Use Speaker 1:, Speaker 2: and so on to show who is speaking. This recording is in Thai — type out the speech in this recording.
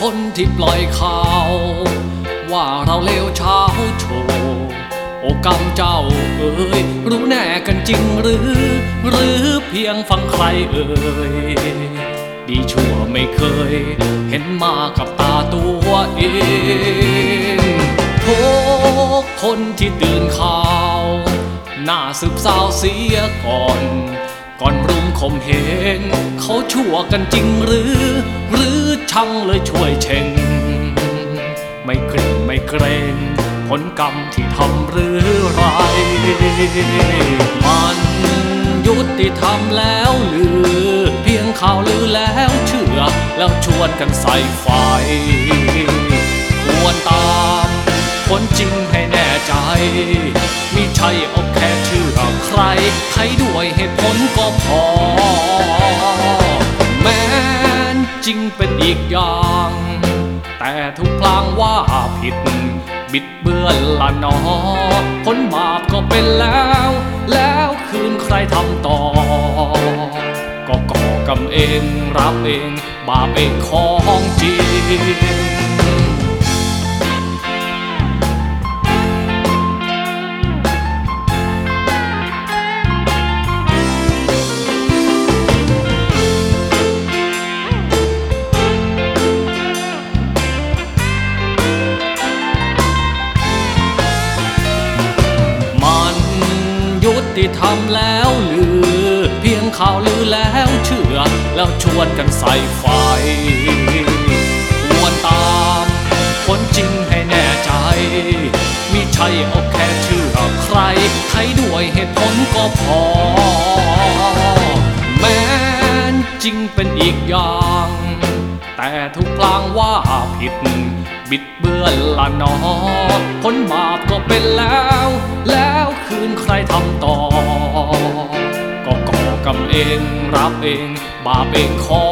Speaker 1: คนที่ปล่อยข่าว ว่าเราเลวเช้าโชว์โอกรรมเจ้าเอ๋ยรู้แน่กันจริงหรือ หรือเพียงฟังใครเอ่ยดีชั่วไม่เคย เห็นมากับตาตัวเองทุกคนที่ตื่นข่าวหน้าสืบสาวเสียก่อนก่อนรุมข่มเหงเขาชั่วกันจริงหรือ หรือ ช่างเลยช่วยเชงไม่เกรงไม่เกรงผลกรรมที่ทำหรือไร มันยุติธรรมแล้วหรือ เพียงข่าวลือแล้วเชื่อ แล้วชวนกันใส่ไฟ ควรตามคนจริงให้แน่ใจมิใช่เอาแค่เชื่อใคร ใครด้วยเหตุผลก็พอ เป็นอีกอย่าง แต่ทุกพลางว่าผิด บิดเบือนละนอผลบาปก็เป็นแล้ว แล้วคืนใครทำต่อ ก็ก่อกรรมเองรับเอง บาปเองของจริง ติธรรมแล้วหรือ เพียงข่าวลือแล้วเชื่อ แล้วชวนกันใส่ไฟควรตามคนจริงให้แน่ใจมิใช่เอาแค่เชื่อใครใครด้วยเหตุผลก็พอ แม้นจริงเป็นอีกอย่างแต่ทุกพลางว่าผิด บิดเบือนละนอผลบาปก็เป็นแล้วแล้ว คืนใครทำต่อ ก็ก่อกรรมเองรับเอง บาปเองขอ